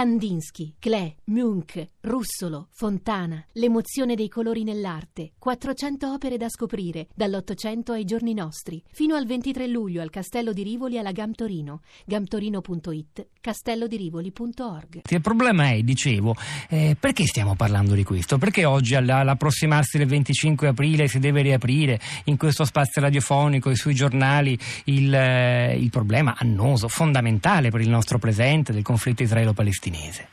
Kandinsky, Klee, Munch, Russolo, Fontana, l'emozione dei colori nell'arte, 400 opere da scoprire, dall'Ottocento ai giorni nostri, fino al 23 luglio al Castello di Rivoli alla Gam Torino, gamtorino.it, castellodirivoli.org. Il problema è, dicevo, eh, perché stiamo parlando di questo? Perché oggi all'approssimarsi del 25 aprile si deve riaprire in questo spazio radiofonico e sui giornali il, eh, il problema annoso, fondamentale per il nostro presente del conflitto israelo-palestinese? Palestinese?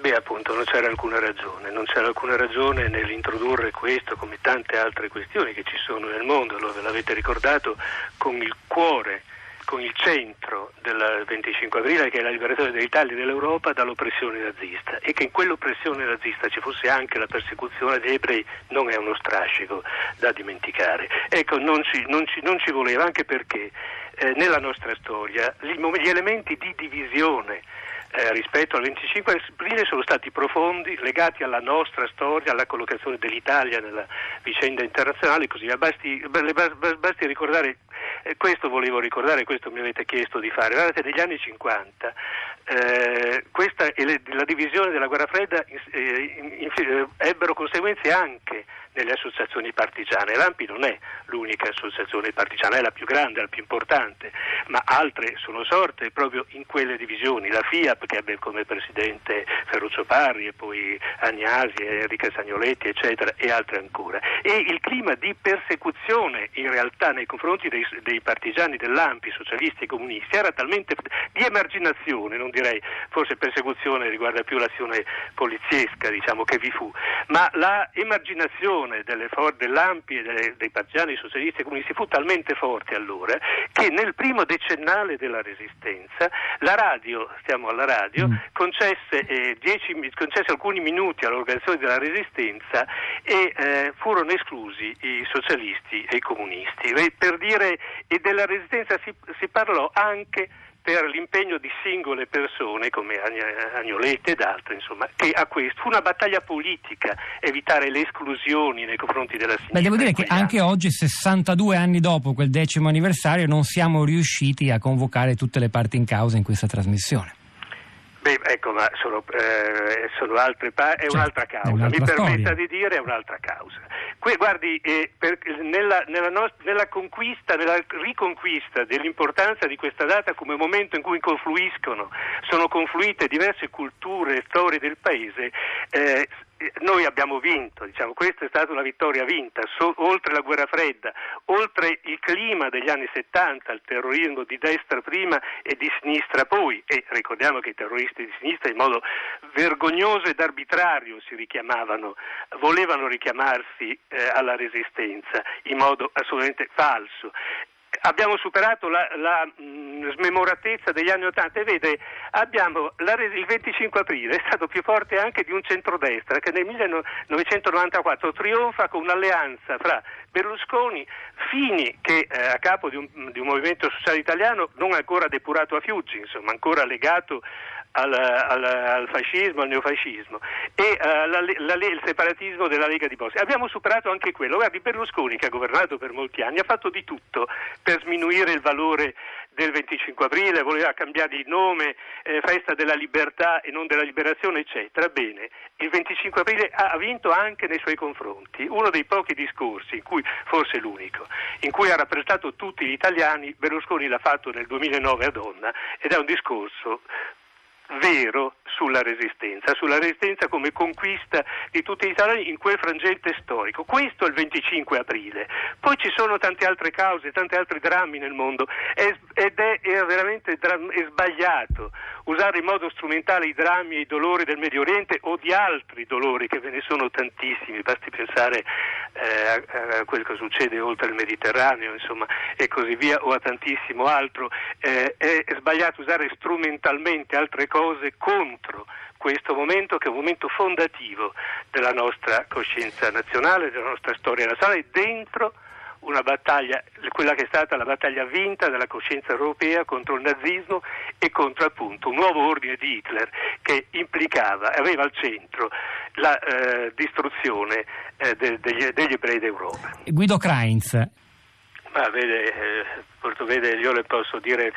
Beh, appunto, non c'era alcuna ragione, non c'era alcuna ragione nell'introdurre questo come tante altre questioni che ci sono nel mondo, lo ve l'avete ricordato, con il cuore, con il centro del 25 aprile che è la liberazione dell'Italia e dell'Europa dall'oppressione nazista e che in quell'oppressione nazista ci fosse anche la persecuzione degli ebrei non è uno strascico da dimenticare. Ecco, non ci, non ci, non ci voleva anche perché eh, nella nostra storia gli, gli elementi di divisione eh, rispetto al 25 aprile sono stati profondi, legati alla nostra storia, alla collocazione dell'Italia nella vicenda internazionale e così via. Basti, basti ricordare, eh, questo volevo ricordare, questo mi avete chiesto di fare. Guardate, negli anni 50 eh, questa la divisione della guerra fredda eh, in, in, in, ebbero conseguenze anche nelle associazioni partigiane. L'AMPI non è l'unica associazione partigiana, è la più grande, la più importante, ma altre sono sorte proprio in quelle divisioni. La FIAP che ebbe come presidente Ferruccio Parri e poi Agnasi, Enrica Sagnoletti, eccetera, e altre ancora. E il clima di persecuzione in realtà nei confronti dei, dei partigiani dell'AMPI, socialisti e comunisti, era talmente di emarginazione, non direi forse persecuzione riguarda più l'azione poliziesca diciamo, che vi fu, ma la emarginazione delle for- dell'Ampi e dei, dei partigiani socialisti e comunisti fu talmente forte allora che nel primo decennale della resistenza la radio, stiamo alla radio, mm. concesse, eh, dieci, concesse, alcuni minuti all'organizzazione della resistenza e eh, furono esclusi i socialisti e i comunisti. Per dire, e della resistenza si, si parlò anche per l'impegno di singole persone come Agnoletti ed altre, insomma, che a questo fu una battaglia politica evitare le esclusioni nei confronti della sinistra. Beh, devo dire che anche oggi, 62 anni dopo quel decimo anniversario, non siamo riusciti a convocare tutte le parti in causa in questa trasmissione. Beh, ecco, ma sono, eh, sono altre pa- è certo, un'altra causa, mi permetta storia. di dire è un'altra causa. Que- guardi, eh, per, nella, nella, nost- nella, conquista, nella riconquista dell'importanza di questa data come momento in cui confluiscono, sono confluite diverse culture e storie del Paese, eh, noi abbiamo vinto, diciamo, questa è stata una vittoria vinta, so, oltre la guerra fredda, oltre il clima degli anni 70, il terrorismo di destra prima e di sinistra poi, e ricordiamo che i terroristi di sinistra in modo vergognoso ed arbitrario si richiamavano, volevano richiamarsi eh, alla resistenza in modo assolutamente falso abbiamo superato la, la mh, mm, smemoratezza degli anni Ottanta. E vede, abbiamo la, il 25 aprile è stato più forte anche di un centrodestra che nel 1994 trionfa con un'alleanza fra Berlusconi, Fini che eh, a capo di un, di un, movimento sociale italiano non ancora depurato a Fiuggi, insomma ancora legato al, al, al, fascismo, al neofascismo e uh, la, la, il separatismo della Lega di Bosnia. Abbiamo superato anche quello. Guardi, Berlusconi, che ha governato per molti anni, ha fatto di tutto per sminuire il valore del 25 aprile, voleva cambiare il nome, eh, festa della libertà e non della liberazione, eccetera. Bene, il 25 aprile ha vinto anche nei suoi confronti. Uno dei pochi discorsi, in cui, forse l'unico, in cui ha rappresentato tutti gli italiani, Berlusconi l'ha fatto nel 2009 a Donna ed è un discorso vero sulla resistenza, sulla resistenza come conquista di tutti gli italiani in quel frangente storico. Questo è il 25 aprile. Poi ci sono tante altre cause, tanti altri drammi nel mondo ed è, è veramente è sbagliato usare in modo strumentale i drammi e i dolori del Medio Oriente o di altri dolori, che ve ne sono tantissimi, basti pensare eh, a, quello che succede oltre il Mediterraneo, insomma, e così via, o a tantissimo altro. Eh, è sbagliato usare strumentalmente altre cose contro questo momento che è un momento fondativo della nostra coscienza nazionale, della nostra storia nazionale, dentro una battaglia, quella che è stata la battaglia vinta della coscienza europea contro il nazismo e contro appunto un nuovo ordine di Hitler che implicava, aveva al centro la eh, distruzione eh, de, degli, degli, ebrei d'Europa. Guido Krainz. Ma vede, eh, vede, io le posso dire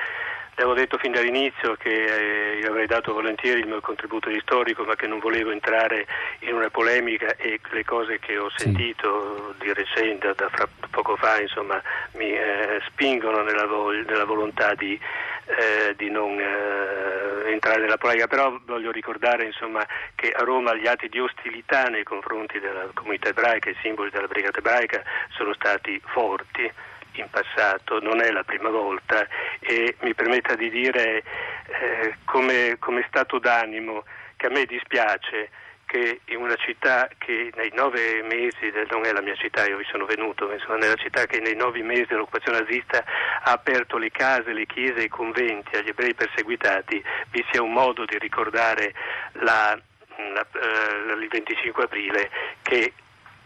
avevo detto fin dall'inizio che eh, io avrei dato volentieri il mio contributo di storico, ma che non volevo entrare in una polemica e le cose che ho sentito sì. di recente, da poco fa, insomma, mi eh, spingono nella, vog- nella, volontà di, eh, di non eh, entrare nella polemica. Però voglio ricordare insomma, che a Roma gli atti di ostilità nei confronti della comunità ebraica, i simboli della brigata ebraica, sono stati forti in passato, non è la prima volta e mi permetta di dire eh, come, come stato d'animo che a me dispiace che in una città che nei nove mesi, non è la mia città, io vi sono venuto, insomma, nella città che nei nove mesi dell'occupazione nazista ha aperto le case, le chiese e i conventi agli ebrei perseguitati, vi sia un modo di ricordare la, la, uh, il 25 aprile che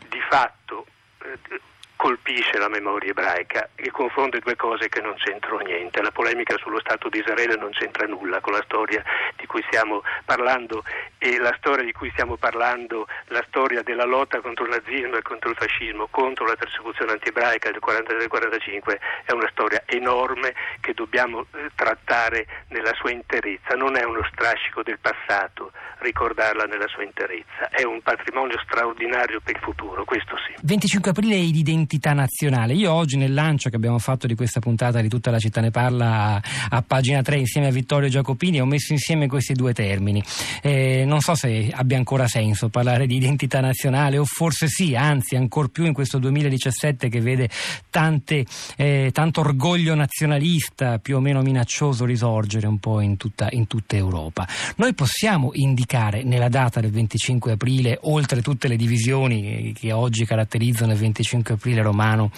di fatto uh, colpisce la memoria ebraica e confonde due cose che non c'entrano niente. La polemica sullo Stato di Israele non c'entra nulla con la storia di cui stiamo parlando e la storia di cui stiamo parlando, la storia della lotta contro il nazismo e contro il fascismo, contro la persecuzione anti-ebraica del 43-45 è una storia enorme che dobbiamo eh, trattare nella sua interezza. Non è uno strascico del passato ricordarla nella sua interezza, è un patrimonio straordinario per il futuro, questo sì. 25 aprile è l'identità identità nazionale. Io oggi nel lancio che abbiamo fatto di questa puntata di Tutta la città ne parla a, a pagina 3 insieme a Vittorio Giacopini ho messo insieme questi due termini. Eh, non so se abbia ancora senso parlare di identità nazionale o forse sì, anzi ancor più in questo 2017 che vede tante, eh, tanto orgoglio nazionalista più o meno minaccioso risorgere un po' in tutta, in tutta Europa. Noi possiamo indicare nella data del 25 aprile, oltre tutte le divisioni che oggi caratterizzano il 25 aprile, romano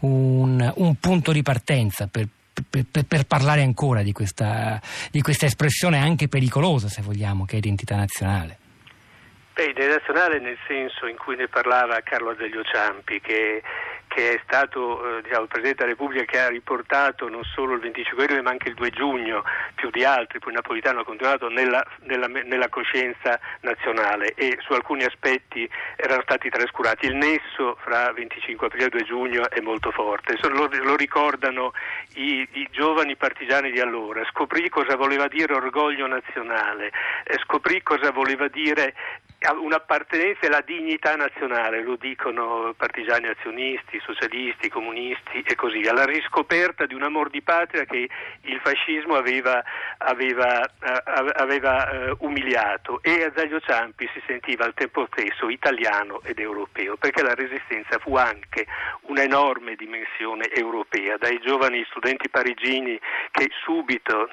un, un punto di partenza per, per, per, parlare ancora di questa, di questa, espressione anche pericolosa, se vogliamo, che è identità nazionale? Beh, identità nazionale nel senso in cui ne parlava Carlo Azeglio Ciampi, che che è stato eh, diciamo, il Presidente della Repubblica che ha riportato non solo il 25 aprile ma anche il 2 giugno, più di altri, poi Napolitano ha continuato nella, nella, nella, coscienza nazionale e su alcuni aspetti erano stati trascurati. Il nesso fra 25 aprile e 2 giugno è molto forte, lo, lo ricordano i, i, giovani partigiani di allora, scoprì cosa voleva dire orgoglio nazionale, eh, scoprì cosa voleva dire un'appartenenza e la dignità nazionale, lo dicono partigiani azionisti, socialisti, comunisti e così via, la riscoperta di un amor di patria che il fascismo aveva, aveva, uh, aveva uh, umiliato e Azaglio Ciampi si sentiva al tempo stesso italiano ed europeo, perché la resistenza fu anche un'enorme dimensione europea, dai giovani studenti parigini che subito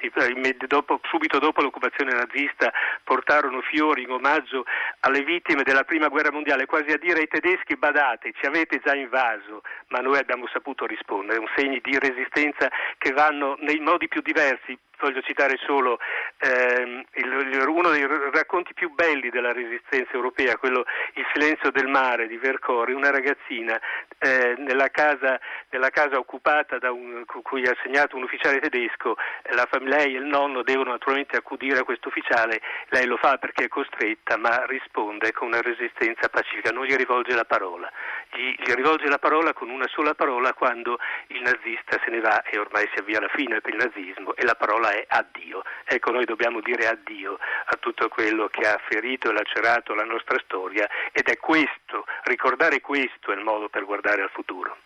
dopo, subito dopo l'occupazione nazista portarono fiori in omaggio alle vittime della prima guerra mondiale, quasi a dire ai tedeschi badate, ci avete già invaso, ma noi abbiamo saputo rispondere, un segno di resistenza che vanno nei modi più diversi, voglio citare solo ehm, il, uno dei racconti più belli della resistenza europea, quello Il silenzio del mare di Vercori, una ragazzina eh, nella, casa, nella, casa, occupata da un, cui ha assegnato un ufficiale tedesco, la, lei e il nonno devono naturalmente accudire a questo ufficiale, lei lo fa perché è costretta, ma risponde con una resistenza pacifica, non gli rivolge la parola, gli, gli rivolge la parola con una sola parola quando il nazista se ne va e ormai si avvia la fine per il nazismo e la parola parola è addio. Ecco, noi dobbiamo dire addio a tutto quello che ha ferito e lacerato la nostra storia ed è questo, ricordare questo è il modo per guardare al futuro.